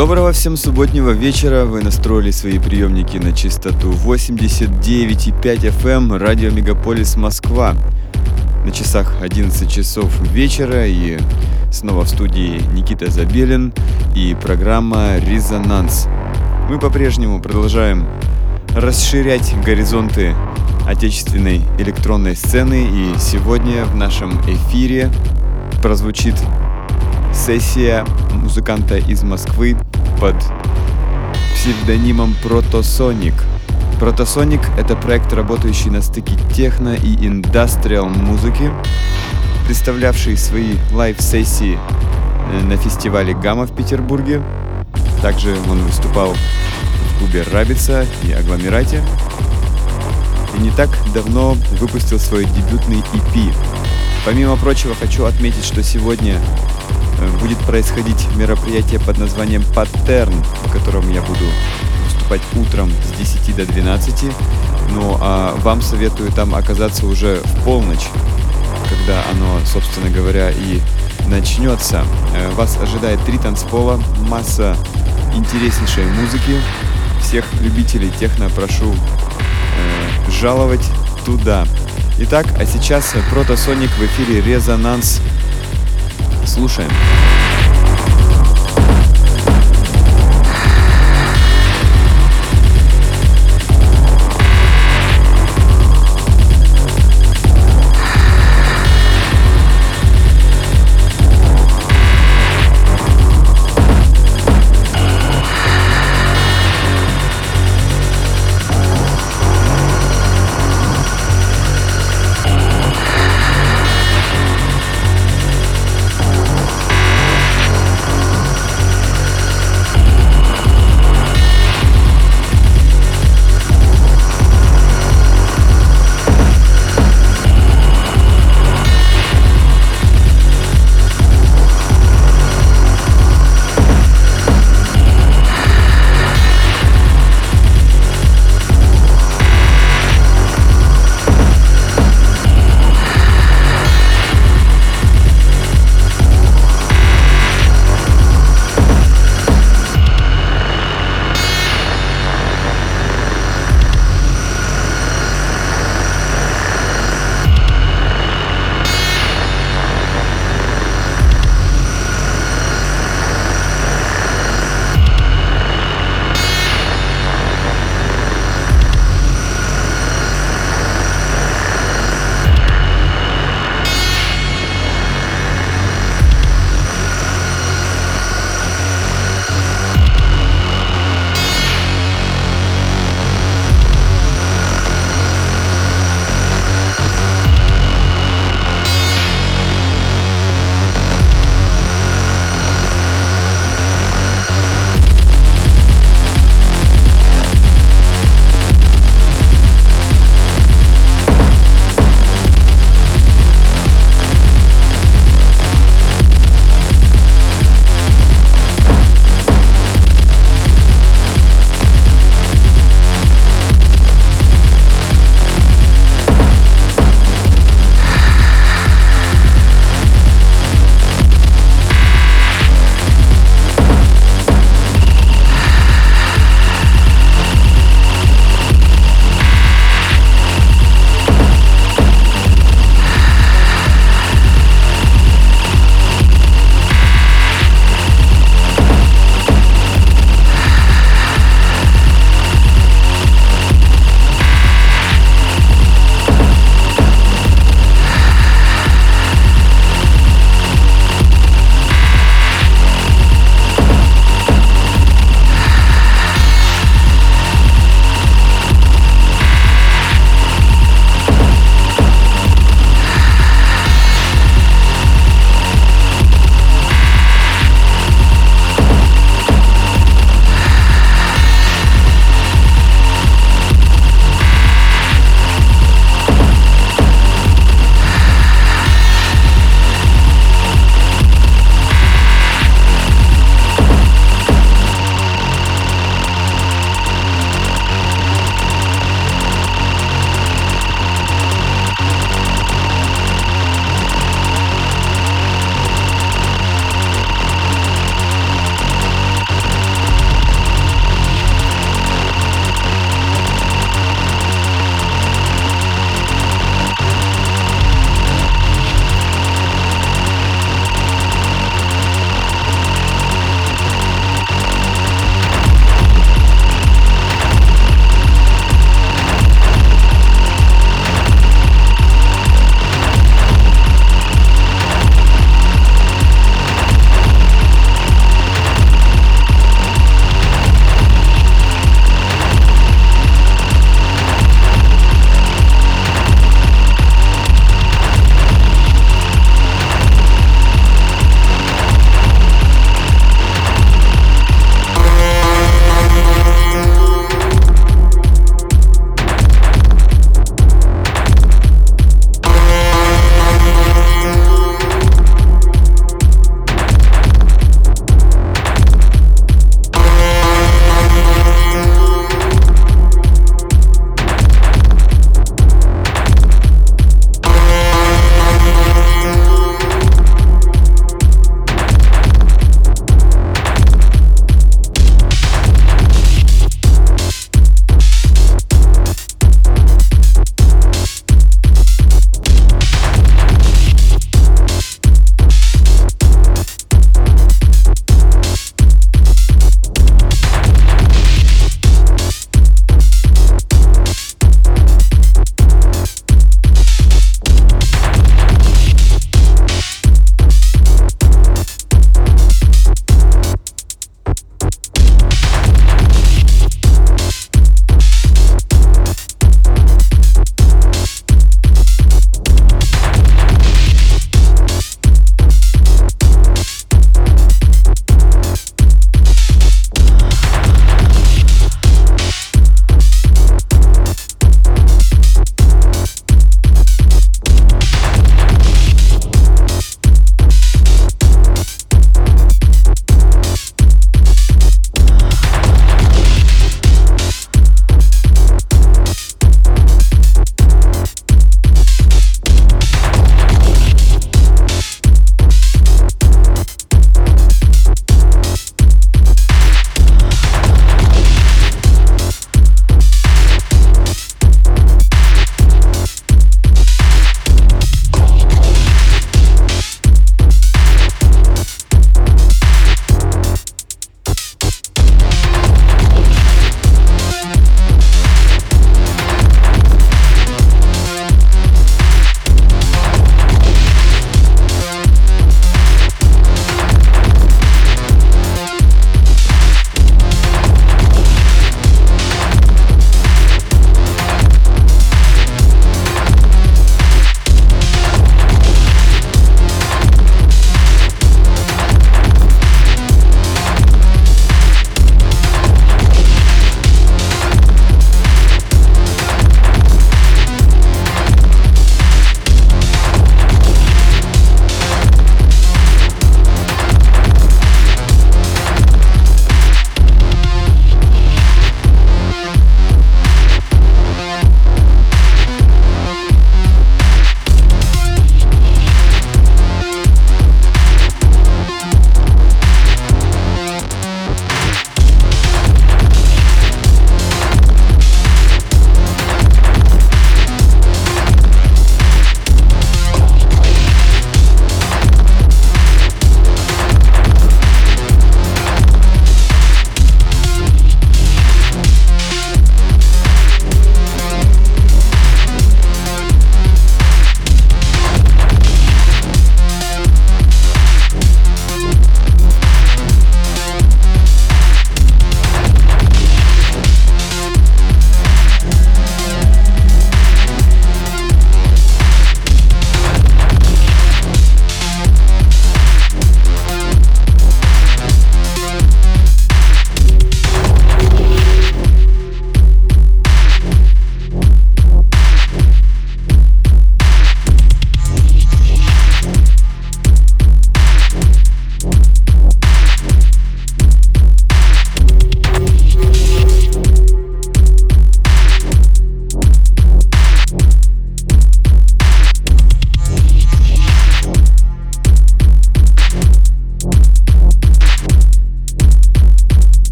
Доброго всем субботнего вечера. Вы настроили свои приемники на частоту 89,5 FM эм, радио Мегаполис Москва. На часах 11 часов вечера и снова в студии Никита Забелин и программа «Резонанс». Мы по-прежнему продолжаем расширять горизонты отечественной электронной сцены и сегодня в нашем эфире прозвучит сессия музыканта из Москвы под псевдонимом Протосоник. Протосоник — это проект, работающий на стыке техно и индастриал музыки, представлявший свои live-сессии э, на фестивале «Гамма» в Петербурге. Также он выступал в клубе «Рабица» и «Агломерате». И не так давно выпустил свой дебютный EP. Помимо прочего, хочу отметить, что сегодня Э, будет происходить мероприятие под названием «Паттерн», в котором я буду выступать утром с 10 до 12. Ну а вам советую там оказаться уже в полночь, когда оно, собственно говоря, и начнется. Э, вас ожидает три танцпола, масса интереснейшей музыки. Всех любителей техно прошу э, жаловать туда. Итак, а сейчас Протосоник в эфире «Резонанс» Слушаем. Резонанс.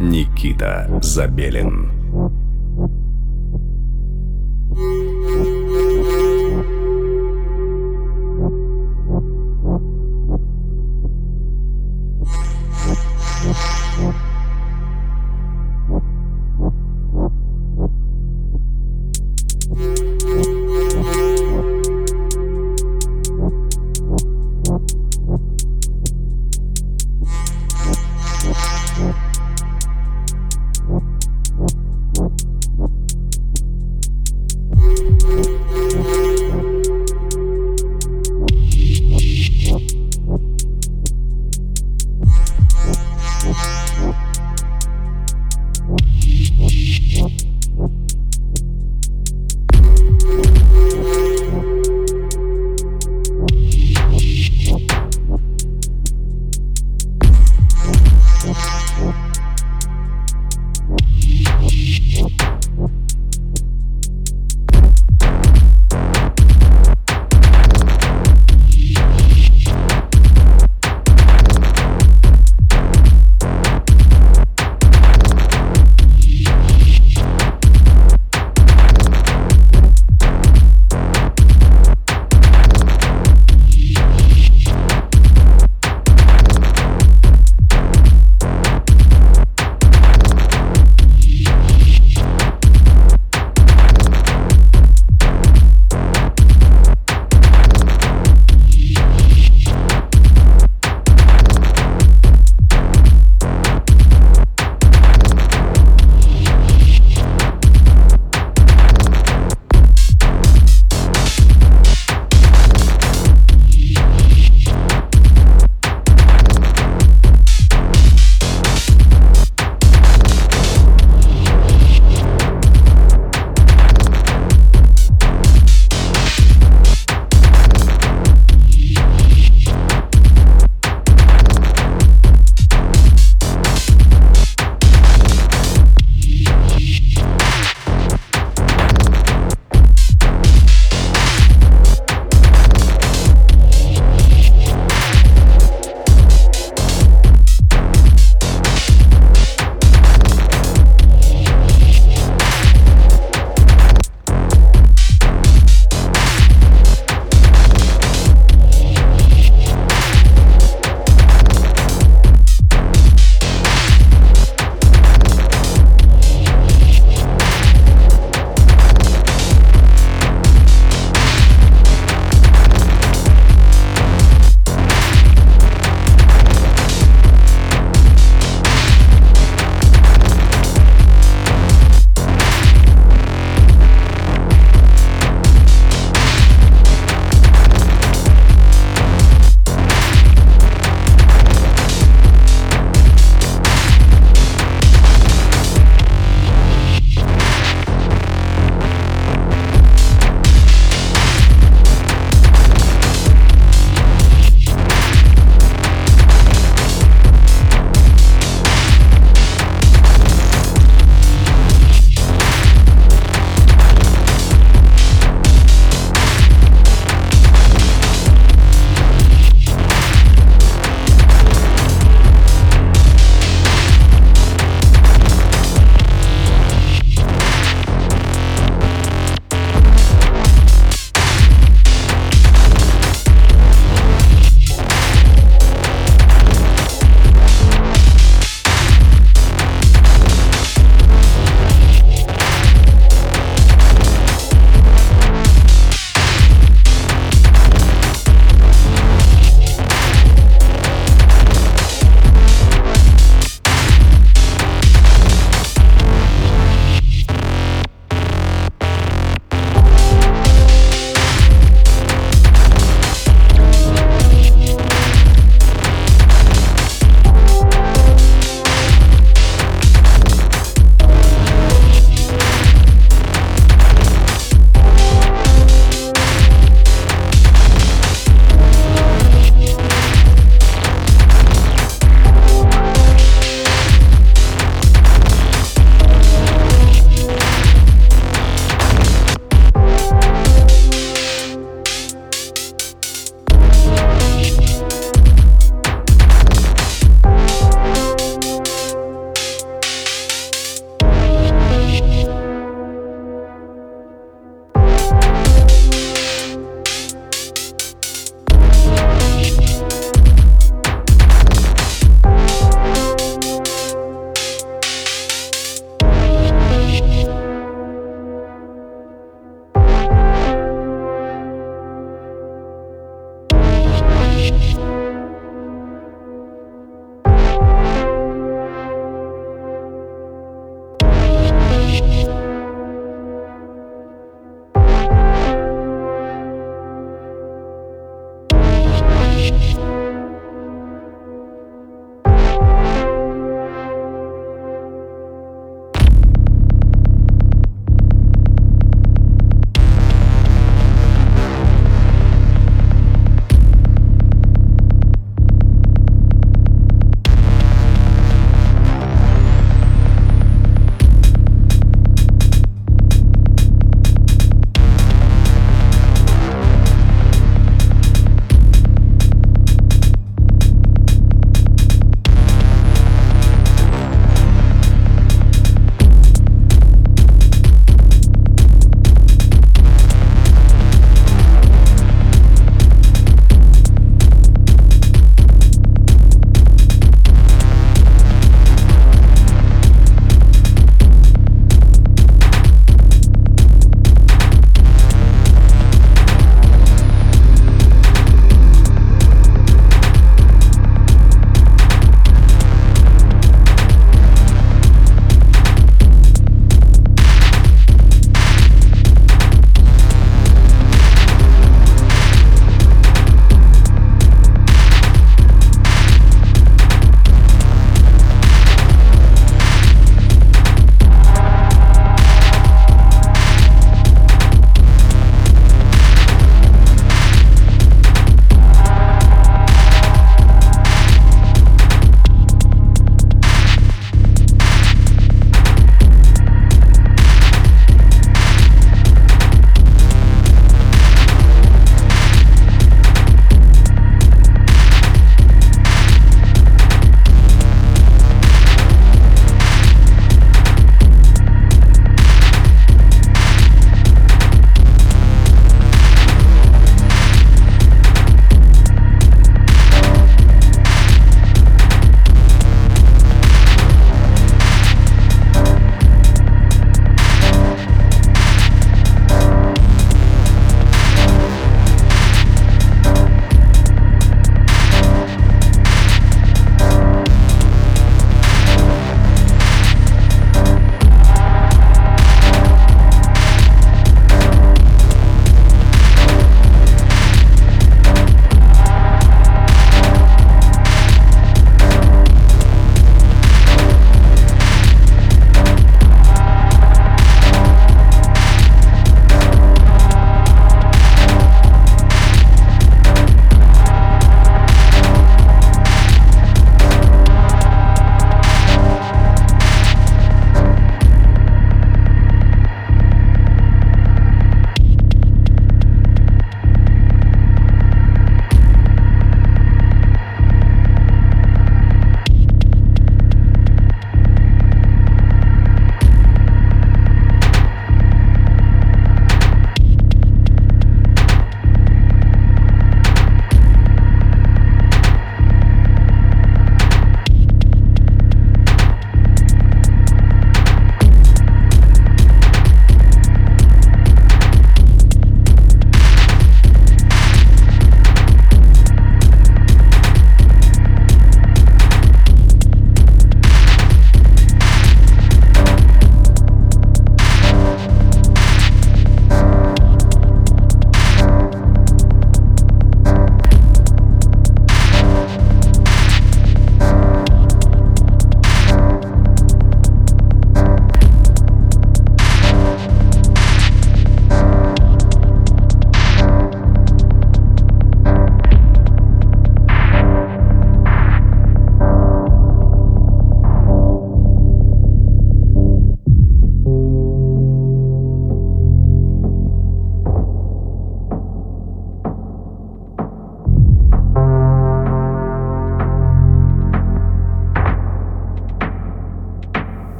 Никита Забелин.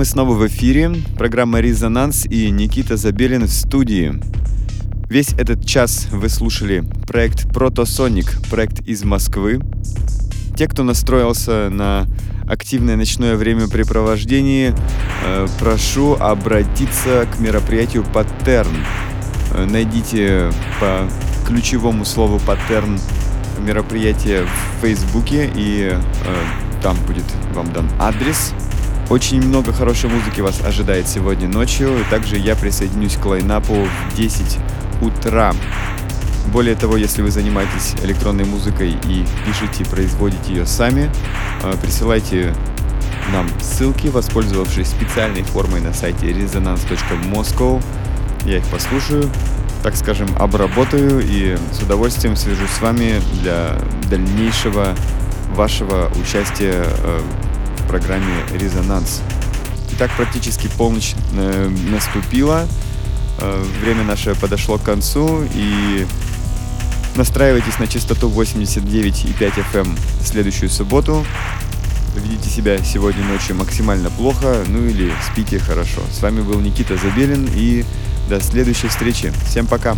Мы снова в эфире. Программа «Резонанс» и Никита Забелин в студии. Весь этот час вы слушали проект «Протосоник», проект из Москвы. Те, кто настроился на активное ночное времяпрепровождение, э, прошу обратиться к мероприятию «Паттерн». Э, найдите по ключевому слову «Паттерн» мероприятие в Фейсбуке, и э, там будет вам дан адрес. Очень много хорошей музыки вас ожидает сегодня ночью. Также я присоединюсь к лайнапу в 10 утра. Более того, если вы занимаетесь электронной музыкой и пишете, производите ее сами, э, присылайте нам ссылки, воспользовавшись специальной формой на сайте resonance.moscow. Я их послушаю, так скажем, обработаю и с удовольствием свяжусь с вами для дальнейшего вашего участия э, программе «Резонанс». Итак, практически полночь э, наступила, э, время наше подошло к концу, и настраивайтесь на частоту 89,5 FM эм в следующую субботу. Ведите себя сегодня ночью максимально плохо, ну или спите хорошо. С вами был Никита Забелин и до следующей встречи. Всем пока.